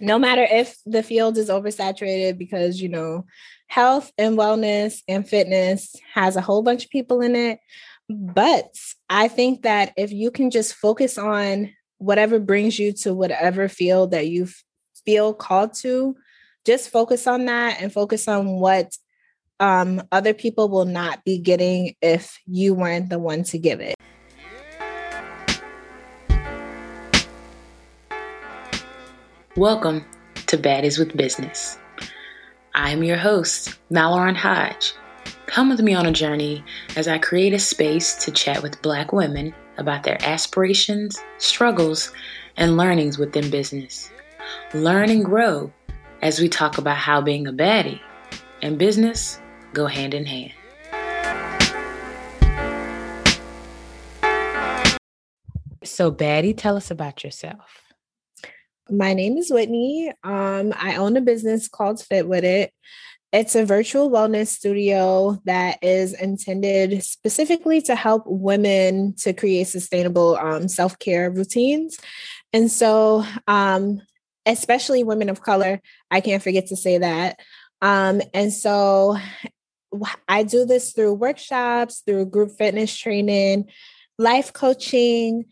no matter if the field is oversaturated because you know health and wellness and fitness has a whole bunch of people in it. But i think that if you can just focus on whatever brings you to whatever field that you feel called to just focus on that and focus on what um, other people will not be getting if you weren't the one to give it Welcome to Baddies with Business. I am your host, Maloron Hodge. Come with me on a journey as I create a space to chat with Black women about their aspirations, struggles, and learnings within business. Learn and grow as we talk about how being a baddie and business go hand in hand. So, Baddie, tell us about yourself. My name is Whitney. Um, I own a business called Fit With It. It's a virtual wellness studio that is intended specifically to help women to create sustainable um, self care routines. And so, um, especially women of color, I can't forget to say that. Um, and so, I do this through workshops, through group fitness training, life coaching,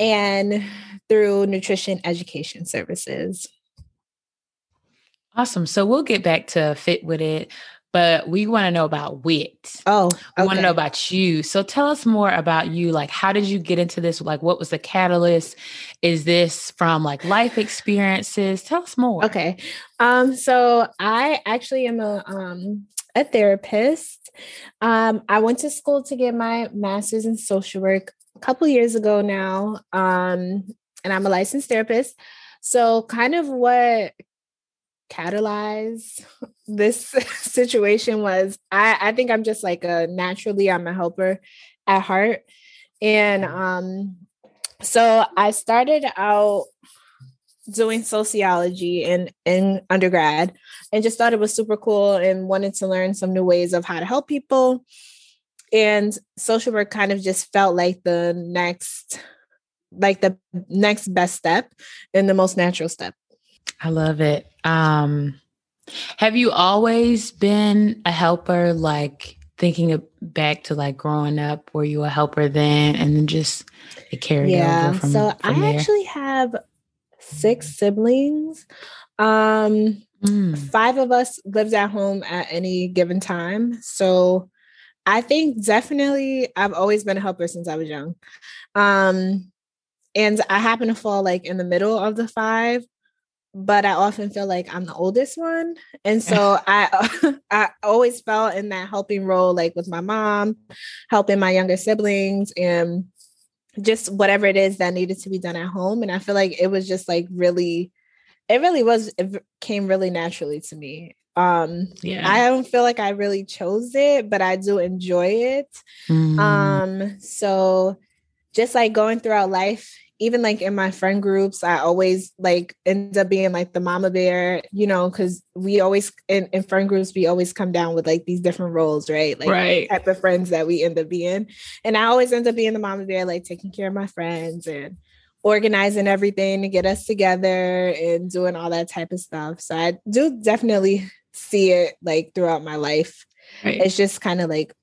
and through nutrition education services. Awesome. So we'll get back to fit with it, but we want to know about wit. Oh, okay. I want to know about you. So tell us more about you. Like, how did you get into this? Like, what was the catalyst? Is this from like life experiences? Tell us more. Okay. Um, so I actually am a um a therapist. Um, I went to school to get my master's in social work a couple years ago now. Um, and I'm a licensed therapist. So, kind of what catalyzed this situation was I, I think I'm just like a naturally, I'm a helper at heart. And um, so I started out doing sociology in in undergrad and just thought it was super cool and wanted to learn some new ways of how to help people and social work kind of just felt like the next like the next best step and the most natural step i love it um have you always been a helper like thinking back to like growing up were you a helper then and then just it carried yeah, over from so from i there? actually have six siblings um mm. five of us lived at home at any given time so I think definitely I've always been a helper since I was young. Um, and I happen to fall like in the middle of the five, but I often feel like I'm the oldest one. And so I I always felt in that helping role, like with my mom, helping my younger siblings and just whatever it is that needed to be done at home. And I feel like it was just like really, it really was, it came really naturally to me. Um, yeah, I don't feel like I really chose it, but I do enjoy it. Mm. Um, so just like going throughout life, even like in my friend groups, I always like end up being like the mama bear, you know, because we always in, in friend groups, we always come down with like these different roles, right? Like right. type of friends that we end up being. And I always end up being the mama bear, like taking care of my friends and organizing everything to get us together and doing all that type of stuff. So I do definitely see it like throughout my life. Right. It's just kind of like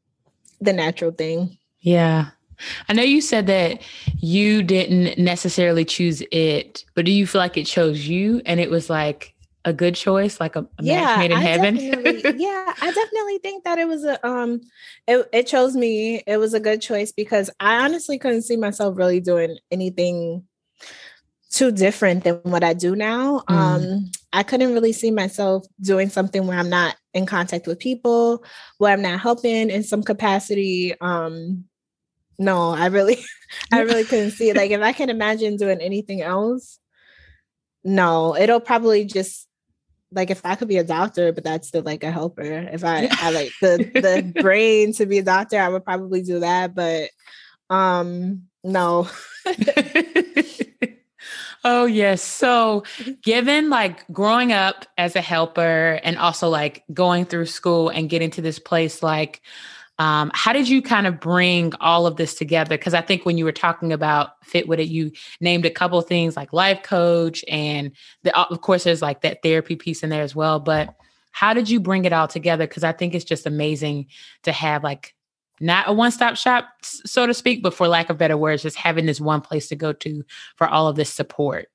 the natural thing. Yeah. I know you said that you didn't necessarily choose it, but do you feel like it chose you and it was like a good choice, like a, a yeah, match made in I heaven? yeah, I definitely think that it was a um it, it chose me. It was a good choice because I honestly couldn't see myself really doing anything too different than what I do now. Mm. Um, I couldn't really see myself doing something where I'm not in contact with people, where I'm not helping in some capacity. Um, no, I really, I really couldn't see it. Like if I can imagine doing anything else, no, it'll probably just like if I could be a doctor, but that's still like a helper. If I I like the the brain to be a doctor, I would probably do that. But um no. Oh, yes. So, given like growing up as a helper and also like going through school and getting to this place, like, Um, how did you kind of bring all of this together? Because I think when you were talking about Fit With It, you named a couple things like life coach, and the, of course, there's like that therapy piece in there as well. But how did you bring it all together? Because I think it's just amazing to have like not a one stop shop, so to speak, but for lack of better words, just having this one place to go to for all of this support.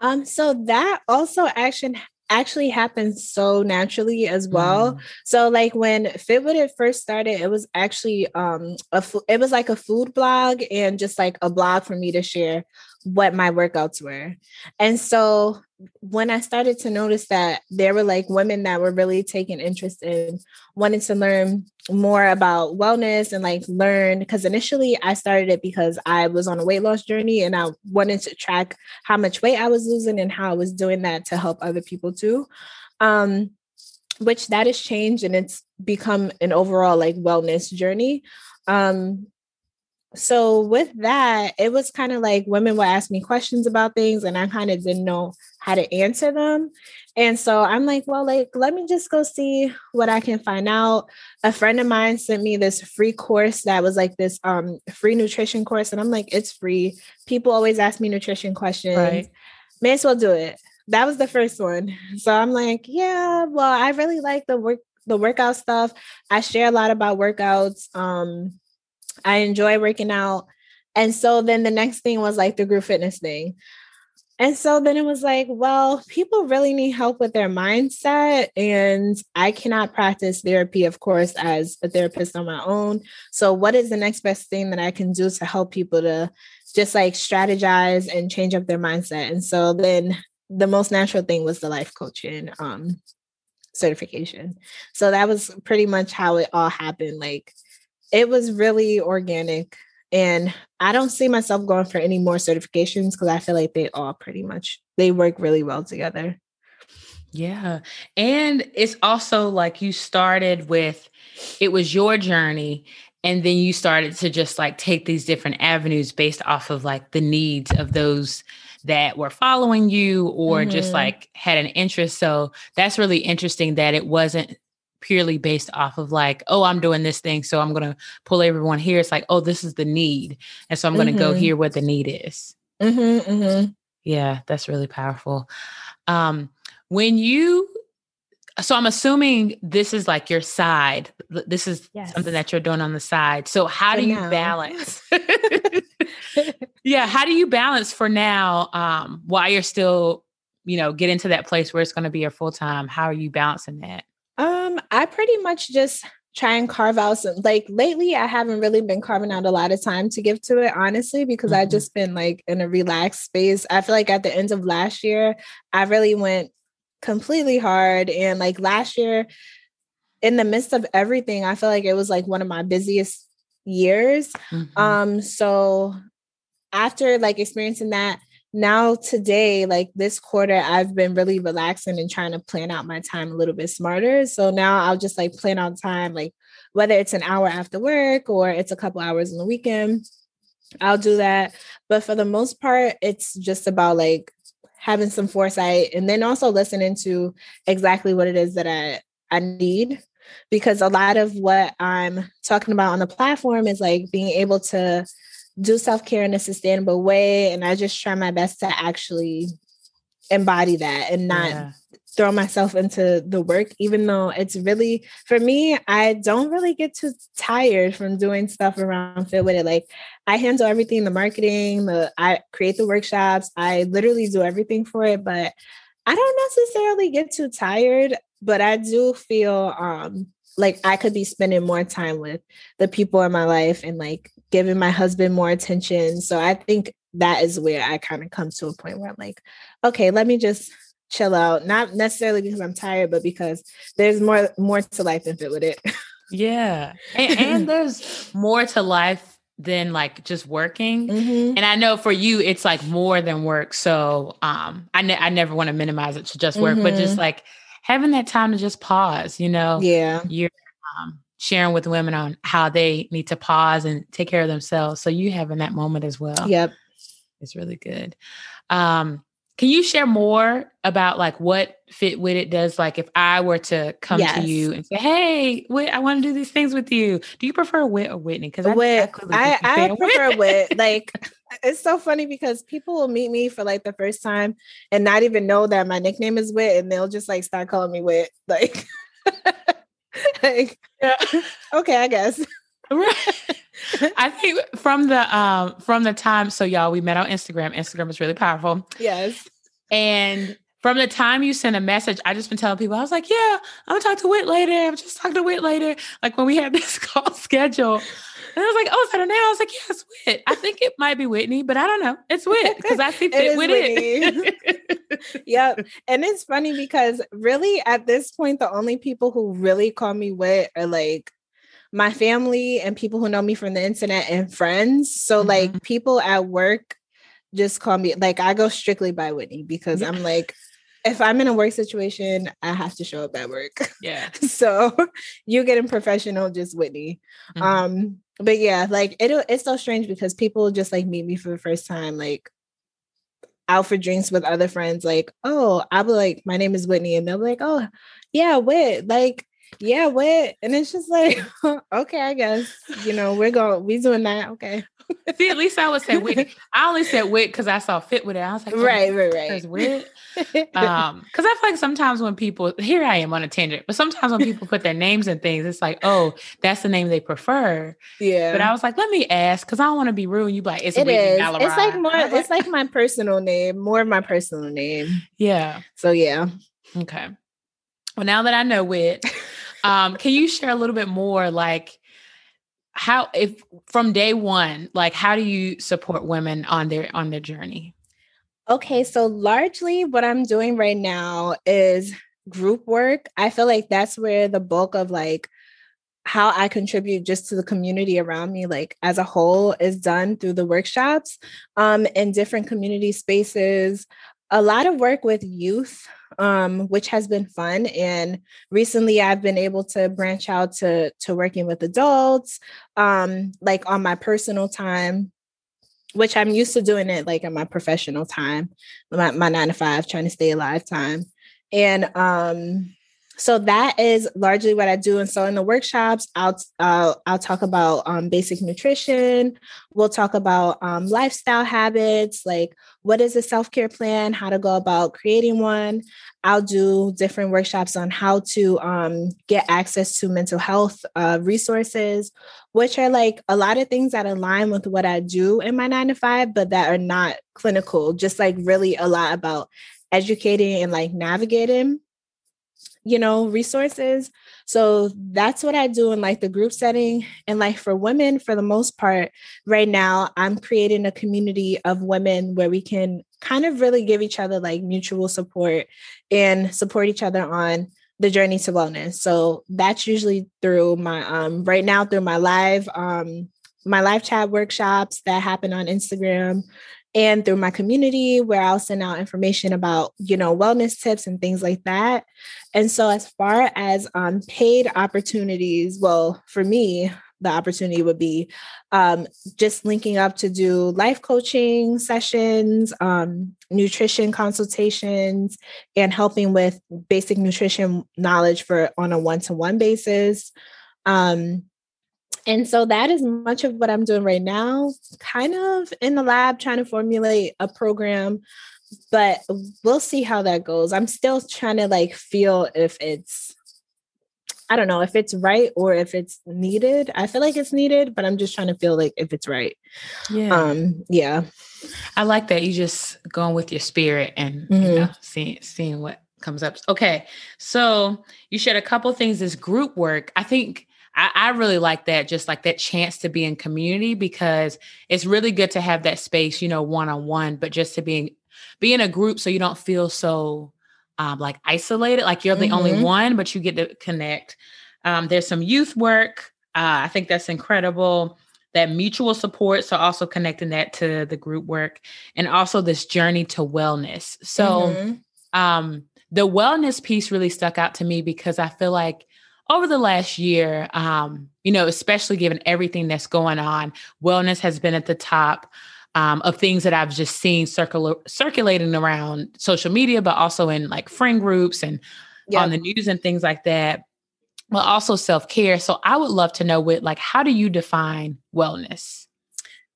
Um, so that also action actually happened so naturally as well. Mm. So like when Fit With It first started, it was actually um a it was like a food blog and just like a blog for me to share what my workouts were. And so when I started to notice that there were like women that were really taking interest in wanting to learn more about wellness and like learn because initially I started it because I was on a weight loss journey and I wanted to track how much weight I was losing and how I was doing that to help other people too. Um which that has changed and it's become an overall like wellness journey. Um so with that, it was kind of like women would ask me questions about things and I kind of didn't know how to answer them. And so I'm like, well, like, let me just go see what I can find out. A friend of mine sent me this free course that was like this um free nutrition course. And I'm like, it's free. People always ask me nutrition questions. Right. May as well do it. That was the first one. So I'm like, yeah, well, I really like the work the workout stuff. I share a lot about workouts. Um, I enjoy working out. And so then the next thing was like the group fitness thing. And so then it was like, well, people really need help with their mindset. And I cannot practice therapy, of course, as a therapist on my own. So, what is the next best thing that I can do to help people to just like strategize and change up their mindset? And so then the most natural thing was the life coaching um, certification. So, that was pretty much how it all happened. Like, it was really organic. And I don't see myself going for any more certifications because I feel like they all pretty much they work really well together. Yeah. And it's also like you started with it was your journey and then you started to just like take these different avenues based off of like the needs of those that were following you or mm-hmm. just like had an interest. So that's really interesting that it wasn't purely based off of like, oh, I'm doing this thing, so I'm gonna pull everyone here. It's like, oh, this is the need, and so I'm gonna mm-hmm. go here where the need is. Mm-hmm, mm-hmm. Yeah, that's really powerful. Um, when you, so I'm assuming this is like your side. This is yes. something that you're doing on the side. So how for do you now. balance? yeah, how do you balance for now um, while you're still, you know, get into that place where it's going to be your full time? How are you balancing that? Um, I pretty much just try and carve out some like lately I haven't really been carving out a lot of time to give to it honestly because mm-hmm. I just been like in a relaxed space. I feel like at the end of last year I really went completely hard and like last year in the midst of everything I feel like it was like one of my busiest years. Mm-hmm. Um so after like experiencing that now today like this quarter i've been really relaxing and trying to plan out my time a little bit smarter. So now i'll just like plan out time like whether it's an hour after work or it's a couple hours on the weekend i'll do that. But for the most part it's just about like having some foresight and then also listening to exactly what it is that i i need. Because a lot of what i'm talking about on the platform is like being able to do self care in a sustainable way. And I just try my best to actually embody that and not yeah. throw myself into the work, even though it's really, for me, I don't really get too tired from doing stuff around Fit With It. Like I handle everything the marketing, the I create the workshops, I literally do everything for it, but I don't necessarily get too tired, but I do feel um like I could be spending more time with the people in my life and like giving my husband more attention. So I think that is where I kind of come to a point where I'm like, okay, let me just chill out. Not necessarily because I'm tired, but because there's more more to life than Fit With It. yeah. And, and there's more to life than like just working. Mm-hmm. And I know for you, it's like more than work. So um I, ne- I never want to minimize it to just work, mm-hmm. but just mm-hmm. like having that time to just pause, you know? Yeah. You're um, sharing with women on how they need to pause and take care of themselves. So you having that moment as well. Yep. It's really good. Um, can you share more about like what Fit With It does? Like if I were to come yes. to you and say, "Hey, I want to do these things with you." Do you prefer Wit or Whitney? Because I, Wit, I, I, I prefer Wit. Like it's so funny because people will meet me for like the first time and not even know that my nickname is Wit, and they'll just like start calling me Wit. Like, like yeah. okay, I guess. Right. I think from the um from the time so y'all we met on Instagram. Instagram is really powerful. Yes. And from the time you sent a message, I just been telling people, I was like, yeah, I'm gonna talk to Wit later. I'm just talking to Wit later. Like when we had this call schedule. And I was like, oh, is that her name? I was like, yes, yeah, Wit. I think it might be Whitney, but I don't know. It's Wit because I see fit with Whitney. it. yep. And it's funny because really at this point, the only people who really call me Wit are like my family and people who know me from the internet and friends. So mm-hmm. like people at work just call me like I go strictly by Whitney because yeah. I'm like if I'm in a work situation, I have to show up at work. Yeah. so you getting professional, just Whitney. Mm-hmm. Um, but yeah, like it it's so strange because people just like meet me for the first time, like out for drinks with other friends, like, oh, I'll be like, my name is Whitney, and they'll be like, oh, yeah, Whit, like yeah, what? And it's just like, okay, I guess, you know, we're going, we're doing that. Okay. See, at least I would say wit. I only said wit because I saw fit with it. I was like, oh, right, right, right. Wit. Um, because I feel like sometimes when people here I am on a tangent, but sometimes when people put their names and things, it's like, oh, that's the name they prefer. Yeah. But I was like, let me ask because I don't want to be rude. You like, it's it is. It's like more. Like, it's like my personal name, more of my personal name. Yeah. So yeah. Okay. Well, now that I know wit. Um, can you share a little bit more, like how, if from day one, like how do you support women on their on their journey? Okay, so largely what I'm doing right now is group work. I feel like that's where the bulk of like how I contribute just to the community around me, like as a whole, is done through the workshops um, in different community spaces. A lot of work with youth um, which has been fun. And recently, I've been able to branch out to to working with adults, um, like on my personal time, which I'm used to doing it like in my professional time, my, my nine to five, trying to stay alive time. And um, so that is largely what I do. And so in the workshops, I'll uh, I'll talk about um, basic nutrition. We'll talk about um, lifestyle habits, like what is a self care plan, how to go about creating one. I'll do different workshops on how to um, get access to mental health uh, resources, which are like a lot of things that align with what I do in my nine to five, but that are not clinical. Just like really a lot about educating and like navigating you know, resources. So that's what I do in like the group setting. And like for women, for the most part, right now, I'm creating a community of women where we can kind of really give each other like mutual support and support each other on the journey to wellness. So that's usually through my um right now through my live um my live chat workshops that happen on Instagram and through my community where I'll send out information about, you know, wellness tips and things like that. And so as far as um, paid opportunities, well, for me, the opportunity would be um, just linking up to do life coaching sessions, um, nutrition consultations, and helping with basic nutrition knowledge for on a one-to-one basis. Um, and so that is much of what I'm doing right now, kind of in the lab trying to formulate a program, but we'll see how that goes. I'm still trying to like feel if it's I don't know if it's right or if it's needed. I feel like it's needed, but I'm just trying to feel like if it's right. Yeah. Um, yeah. I like that you just going with your spirit and mm-hmm. you know, seeing seeing what comes up. Okay. So you shared a couple things this group work. I think I, I really like that, just like that chance to be in community because it's really good to have that space, you know, one on one, but just to be be in a group so you don't feel so um, like isolated, like you're the mm-hmm. only one, but you get to connect. Um, there's some youth work. Uh, I think that's incredible. That mutual support. So also connecting that to the group work and also this journey to wellness. So mm-hmm. um, the wellness piece really stuck out to me because I feel like over the last year, um, you know, especially given everything that's going on, wellness has been at the top. um, of things that I've just seen circul- circulating around social media, but also in like friend groups and yep. on the news and things like that. But also self care. So I would love to know what, like, how do you define wellness?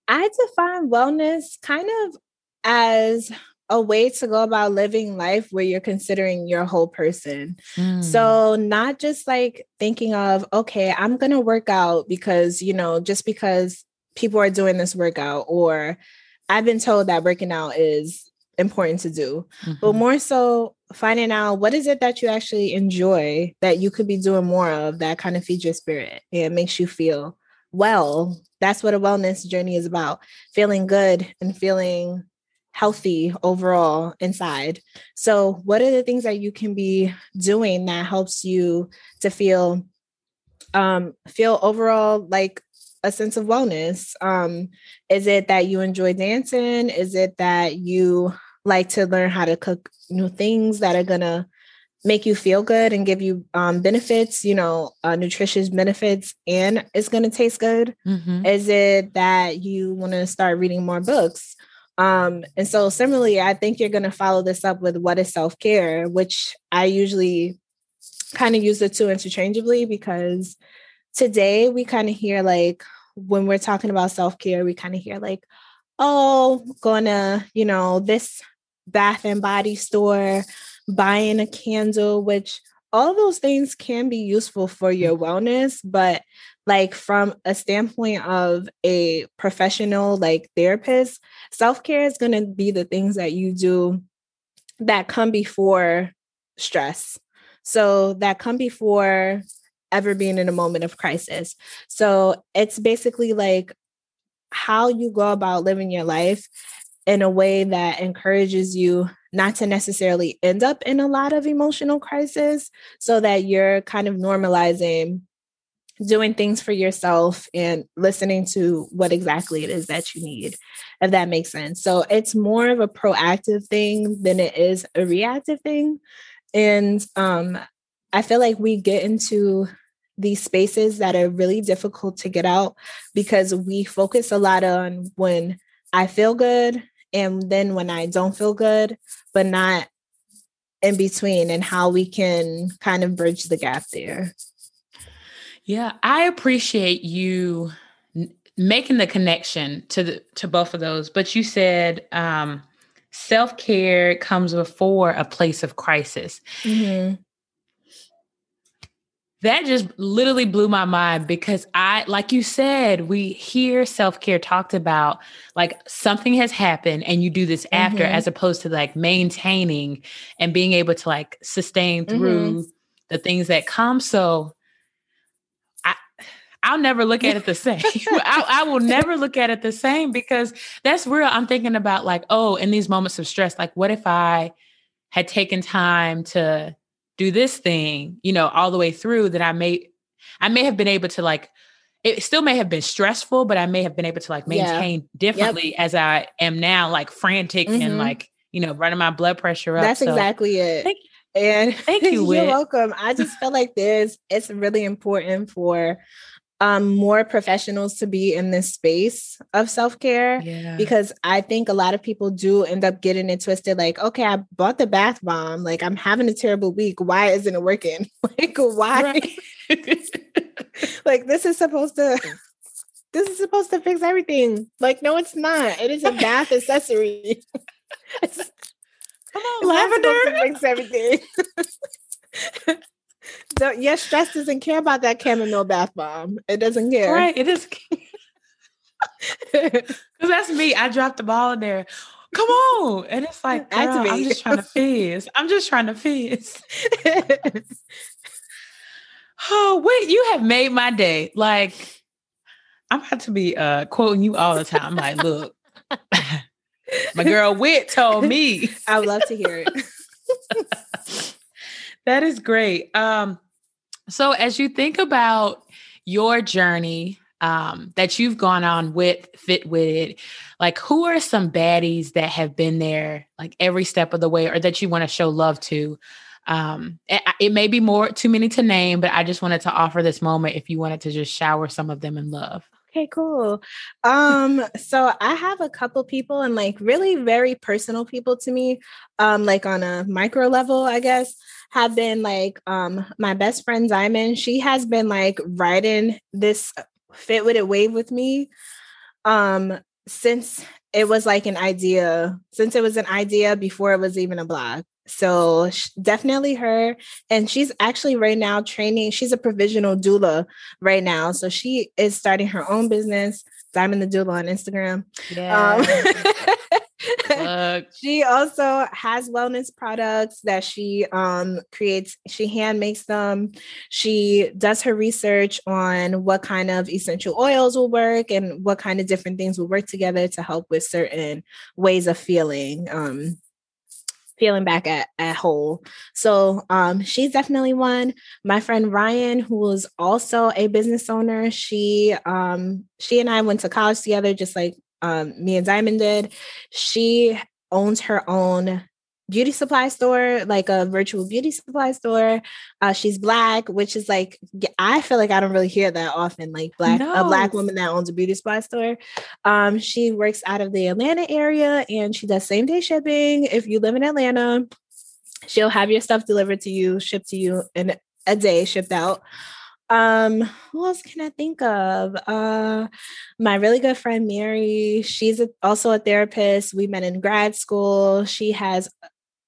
I define wellness kind of as a way to go about living life where you're considering your whole person. Mm. So, not just like thinking of, okay, I'm going to work out because, you know, just because people are doing this workout, or I've been told that working out is important to do, mm-hmm. but more so finding out what is it that you actually enjoy that you could be doing more of that kind of feeds your spirit and makes you feel well. That's what a wellness journey is about feeling good and feeling healthy overall inside. So, what are the things that you can be doing that helps you to feel um feel overall like a sense of wellness? Um is it that you enjoy dancing? Is it that you like to learn how to cook new things that are going to make you feel good and give you um, benefits, you know, uh, nutritious benefits, and it's going to taste good? Mm-hmm. Is it that you want to start reading more books? Um, and so similarly, I think you're going to follow this up with what is self care, which I usually kind of use the two interchangeably because today we kind of hear like when we're talking about self care, we kind of hear like, oh, going to, you know, this bath and body store, buying a candle, which all those things can be useful for your wellness, but like from a standpoint of a professional like therapist self-care is going to be the things that you do that come before stress. So that come before ever being in a moment of crisis. So it's basically like how you go about living your life in a way that encourages you not to necessarily end up in a lot of emotional crisis so that you're kind of normalizing doing things for yourself and listening to what exactly it is that you need, if that makes sense. So it's more of a proactive thing than it is a reactive thing. And um, I feel like we get into these spaces that are really difficult to get out because we focus a lot on when I feel good and then when I don't feel good, but not in between and how we can kind of bridge the gap there. Yeah, I appreciate you making the connection to the to both of those. But you said um, self care comes before a place of crisis. Mm-hmm. That just literally blew my mind because I, like you said, we hear self care talked about like something has happened and you do this after, mm-hmm. as opposed to like maintaining and being able to like sustain through mm-hmm. the things that come. So I'll never look at it the same. I, I, will never look at it the same because that's real. I'm thinking about like, oh, in these moments of stress, like, what if I had taken time to do this thing, you know, all the way through that I may, I may have been able to like, it still may have been stressful, but I may have been able to like maintain yeah. differently yep. as I am now, like frantic mm-hmm. and like, you know, running my blood pressure up. That's so, exactly it. Thank, and thank you. You're welcome. I just feel like this, it's really important for um, more professionals to be in this space of self care yeah. because I think a lot of people do end up getting it twisted. Like, okay, I bought the bath bomb. Like, I'm having a terrible week. Why isn't it working? like, why? Right. like, this is supposed to. This is supposed to fix everything. Like, no, it's not. It is a bath accessory. Come on, lavender fix everything your stress doesn't care about that chamomile bath bomb. It doesn't care. Right. It is. Because that's me. I dropped the ball in there. Come on. And it's like, girl, I'm just trying to fizz. I'm just trying to fizz. oh, wait, you have made my day. Like, I'm about to be uh, quoting you all the time. I'm like, look, my girl Wit told me. I would love to hear it. That is great. Um, so as you think about your journey um, that you've gone on with Fit like who are some baddies that have been there like every step of the way or that you want to show love to? Um, it, it may be more too many to name, but I just wanted to offer this moment if you wanted to just shower some of them in love. Okay, cool. Um, so I have a couple people and like really very personal people to me, um, like on a micro level, I guess, have been like um my best friend Diamond. She has been like riding this fit with it wave with me um since it was like an idea, since it was an idea before it was even a blog. So definitely her. And she's actually right now training. She's a provisional doula right now. So she is starting her own business, Diamond the Doula on Instagram. Yeah. Um, she also has wellness products that she um, creates. She hand makes them. She does her research on what kind of essential oils will work and what kind of different things will work together to help with certain ways of feeling. Um, feeling back at, at whole. So um, she's definitely one. My friend Ryan, who is also a business owner, she um, she and I went to college together, just like um, me and Diamond did. She owns her own beauty supply store, like a virtual beauty supply store. Uh, she's black, which is like I feel like I don't really hear that often. Like black no. a black woman that owns a beauty supply store. Um, she works out of the Atlanta area and she does same day shipping. If you live in Atlanta, she'll have your stuff delivered to you, shipped to you in a day, shipped out. Um, who else can I think of? Uh, my really good friend Mary. She's a, also a therapist. We met in grad school. She has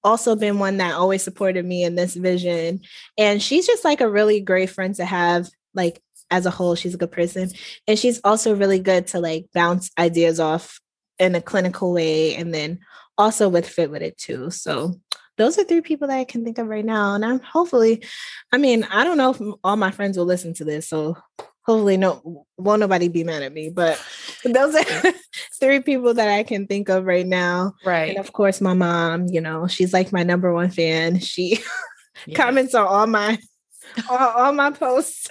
also been one that always supported me in this vision. And she's just like a really great friend to have, like as a whole, she's a good person. And she's also really good to like bounce ideas off in a clinical way and then also with fit with it too. So those are three people that I can think of right now. And I'm hopefully, I mean, I don't know if all my friends will listen to this. So hopefully no won't nobody be mad at me but those are three people that i can think of right now right. and of course my mom you know she's like my number one fan. She yes. comments on all my all, all my posts.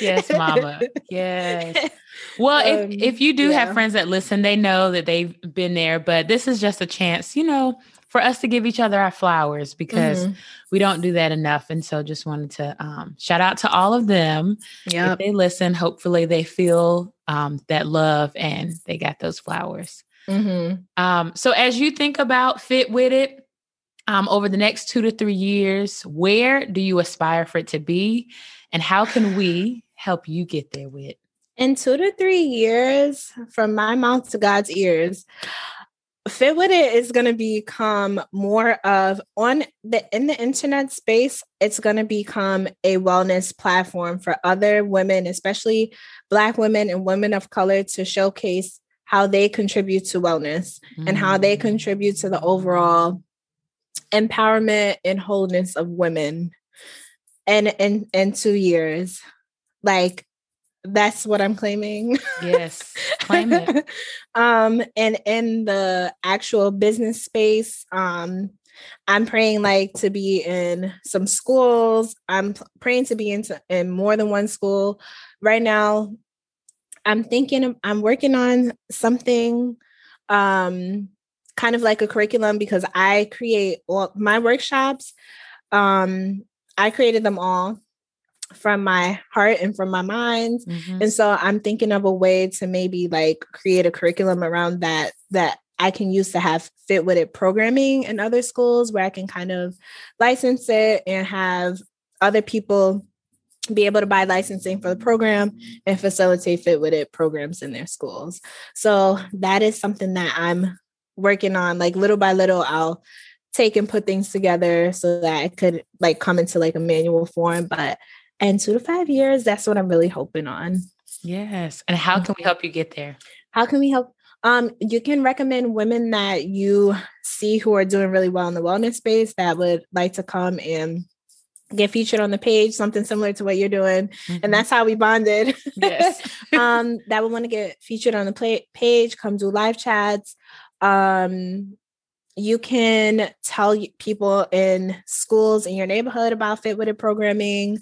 Yes mama. Yes. Well um, if if you do yeah. have friends that listen they know that they've been there but this is just a chance you know for us to give each other our flowers because mm-hmm. we don't do that enough. And so just wanted to um, shout out to all of them. Yeah. If they listen, hopefully they feel um, that love and they got those flowers. Mm-hmm. Um, so as you think about Fit With It um, over the next two to three years, where do you aspire for it to be? And how can we help you get there with? In two to three years, from my mouth to God's ears, Fit with it is going to become more of on the in the internet space. It's going to become a wellness platform for other women, especially Black women and women of color, to showcase how they contribute to wellness mm-hmm. and how they mm. contribute to the overall empowerment and wholeness of women. And in in two years, like that's what I'm claiming. Yes, claim it. um, and in the actual business space, um, I'm praying like to be in some schools. I'm praying to be into in more than one school. Right now, I'm thinking I'm working on something um kind of like a curriculum because I create all my workshops. Um, I created them all from my heart and from my mind. Mm-hmm. and so i'm thinking of a way to maybe like create a curriculum around that that i can use to have fit with it programming in other schools where i can kind of license it and have other people be able to buy licensing for the program and facilitate fit with it programs in their schools. So that is something that i'm working on. Like little by little i'll take and put things together so that I could like come into like a manual form but and two to five years, that's what I'm really hoping on. Yes. And how can we help you get there? How can we help? Um, you can recommend women that you see who are doing really well in the wellness space that would like to come and get featured on the page, something similar to what you're doing. Mm-hmm. And that's how we bonded. Yes. um, that would want to get featured on the play- page, come do live chats. Um, you can tell people in schools in your neighborhood about Fit With It programming.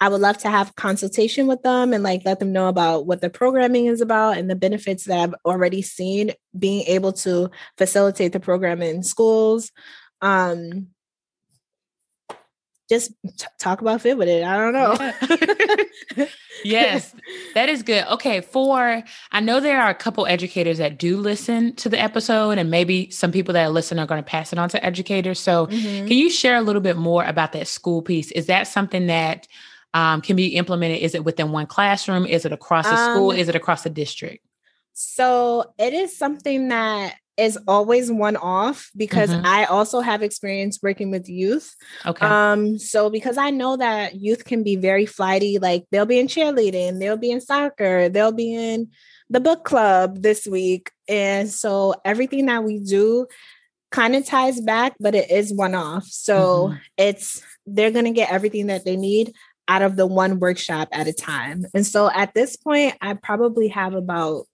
I would love to have consultation with them and like let them know about what the programming is about and the benefits that I've already seen being able to facilitate the program in schools. Um, just t- talk about fit with it. I don't know. yes, that is good. Okay, for I know there are a couple educators that do listen to the episode, and maybe some people that listen are going to pass it on to educators. So, mm-hmm. can you share a little bit more about that school piece? Is that something that um, can be implemented? Is it within one classroom? Is it across the um, school? Is it across the district? So, it is something that is always one off because mm-hmm. I also have experience working with youth. Okay. Um, so because I know that youth can be very flighty, like they'll be in cheerleading, they'll be in soccer, they'll be in the book club this week. And so everything that we do kind of ties back, but it is one off. So mm-hmm. it's they're gonna get everything that they need out of the one workshop at a time. And so at this point, I probably have about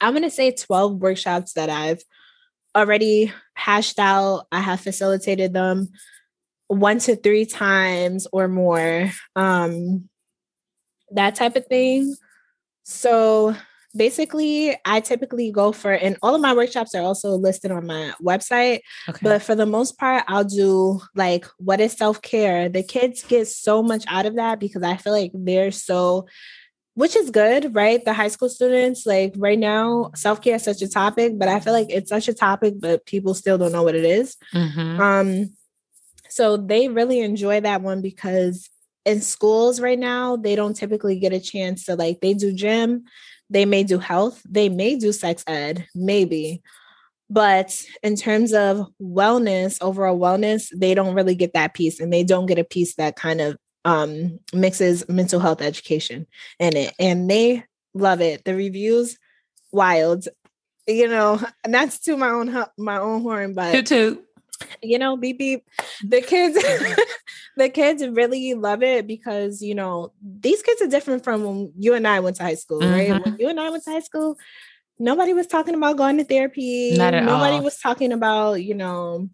I'm going to say 12 workshops that I've already hashed out. I have facilitated them one to three times or more, um, that type of thing. So basically, I typically go for, and all of my workshops are also listed on my website. Okay. But for the most part, I'll do like what is self care. The kids get so much out of that because I feel like they're so which is good, right? The high school students, like right now, self care is such a topic, but I feel like it's such a topic, but people still don't know what it is. Mm-hmm. Um, so they really enjoy that one because in schools right now, they don't typically get a chance to like, they do gym, they may do health, they may do sex ed, maybe. But in terms of wellness, overall wellness, they don't really get that piece and they don't get a piece that kind of um, mixes mental health education in it, and they love it. The reviews, wild. You know, and that's to my own my own horn, but toot toot. You know, beep beep. The kids, the kids really love it because you know these kids are different from when you and I went to high school, mm-hmm. right? When you and I went to high school, nobody was talking about going to therapy. Not at nobody all. was talking about you know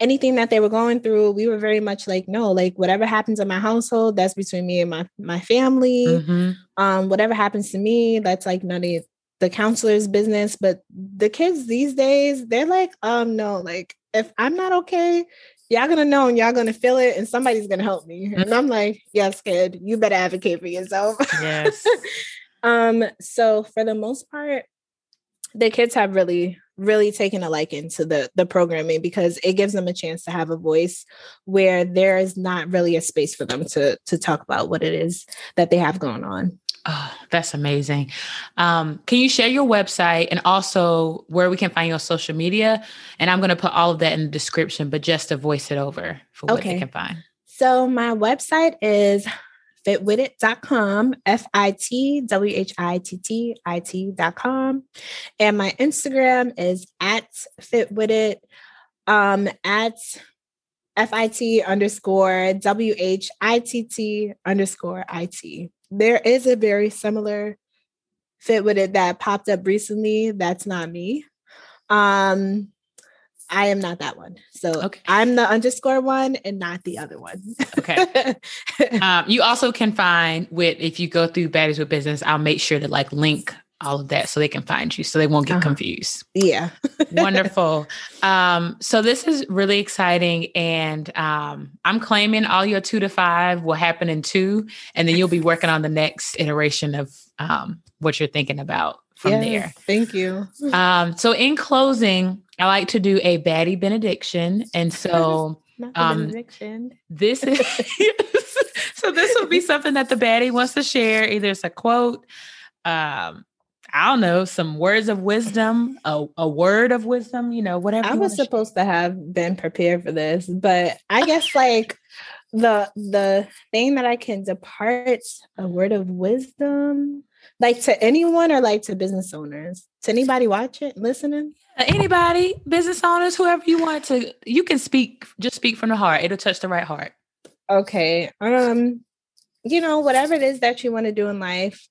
anything that they were going through, we were very much like, no, like whatever happens in my household, that's between me and my my family. Mm-hmm. Um, whatever happens to me, that's like none of the counselor's business. But the kids these days, they're like, um, no, like if I'm not okay, y'all gonna know and y'all gonna feel it, and somebody's gonna help me. Mm-hmm. And I'm like, yes, kid, you better advocate for yourself. Yes. um, so for the most part, the kids have really really taken a liking to the the programming because it gives them a chance to have a voice where there is not really a space for them to to talk about what it is that they have going on. Oh, that's amazing. Um, can you share your website and also where we can find you on social media? And I'm going to put all of that in the description, but just to voice it over for what okay. they can find. So my website is fitwhittit.com, F I T W H I T T I T.com. And my Instagram is at fitwithit, um, at F-I-T underscore W-H-I-T-T underscore I-T. There is a very similar fit with it that popped up recently. That's not me. Um, I am not that one. So okay. I'm the underscore one and not the other one. okay. Um, you also can find with if you go through Baddies with Business, I'll make sure to like link all of that so they can find you so they won't get uh-huh. confused. Yeah. Wonderful. Um, so this is really exciting. And um, I'm claiming all your two to five will happen in two, and then you'll be working on the next iteration of um, what you're thinking about from yes, there. Thank you. Um, so in closing, I like to do a baddie benediction. And so um, this is so this will be something that the baddie wants to share. Either it's a quote, um, I don't know, some words of wisdom, a, a word of wisdom, you know, whatever. I was supposed share. to have been prepared for this, but I guess like the the thing that I can depart a word of wisdom, like to anyone or like to business owners, to anybody watching, listening anybody, business owners, whoever you want to, you can speak, just speak from the heart. It'll touch the right heart. Okay. Um, you know, whatever it is that you want to do in life,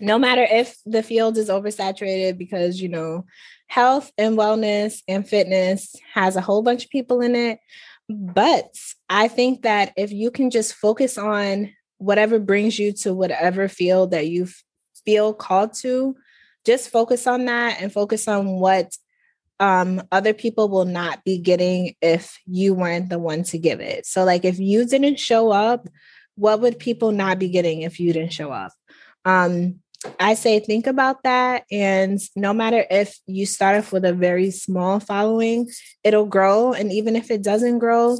no matter if the field is oversaturated because, you know, health and wellness and fitness has a whole bunch of people in it. But I think that if you can just focus on whatever brings you to whatever field that you feel called to, just focus on that and focus on what um, other people will not be getting if you weren't the one to give it. So, like, if you didn't show up, what would people not be getting if you didn't show up? Um, I say think about that. And no matter if you start off with a very small following, it'll grow. And even if it doesn't grow,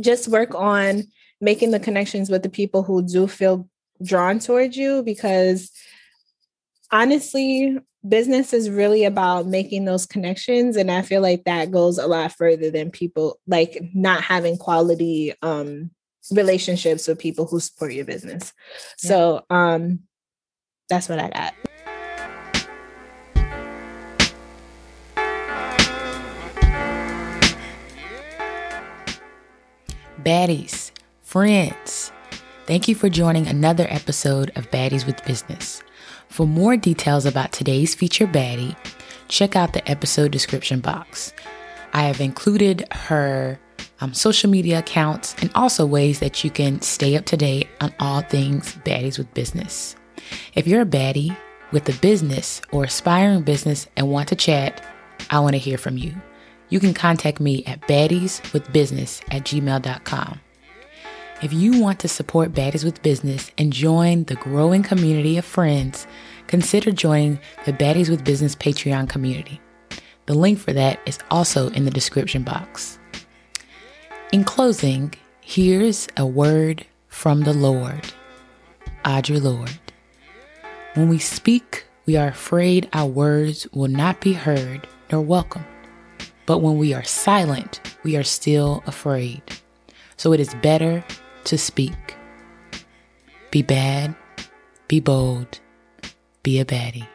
just work on making the connections with the people who do feel drawn towards you because honestly, business is really about making those connections. And I feel like that goes a lot further than people like not having quality um relationships with people who support your business. Yeah. So um that's what I got. Baddies, friends, thank you for joining another episode of Baddies with Business. For more details about today's feature baddie, check out the episode description box. I have included her um, social media accounts and also ways that you can stay up to date on all things Baddies with Business. If you're a baddie with a business or aspiring business and want to chat, I want to hear from you. You can contact me at baddieswithbusiness at gmail.com. If you want to support Baddies with Business and join the growing community of friends, consider joining the Baddies with Business Patreon community. The link for that is also in the description box. In closing, here's a word from the Lord. Audre Lorde. When we speak, we are afraid our words will not be heard nor welcomed. But when we are silent, we are still afraid. So it is better to speak. Be bad, be bold, be a baddie.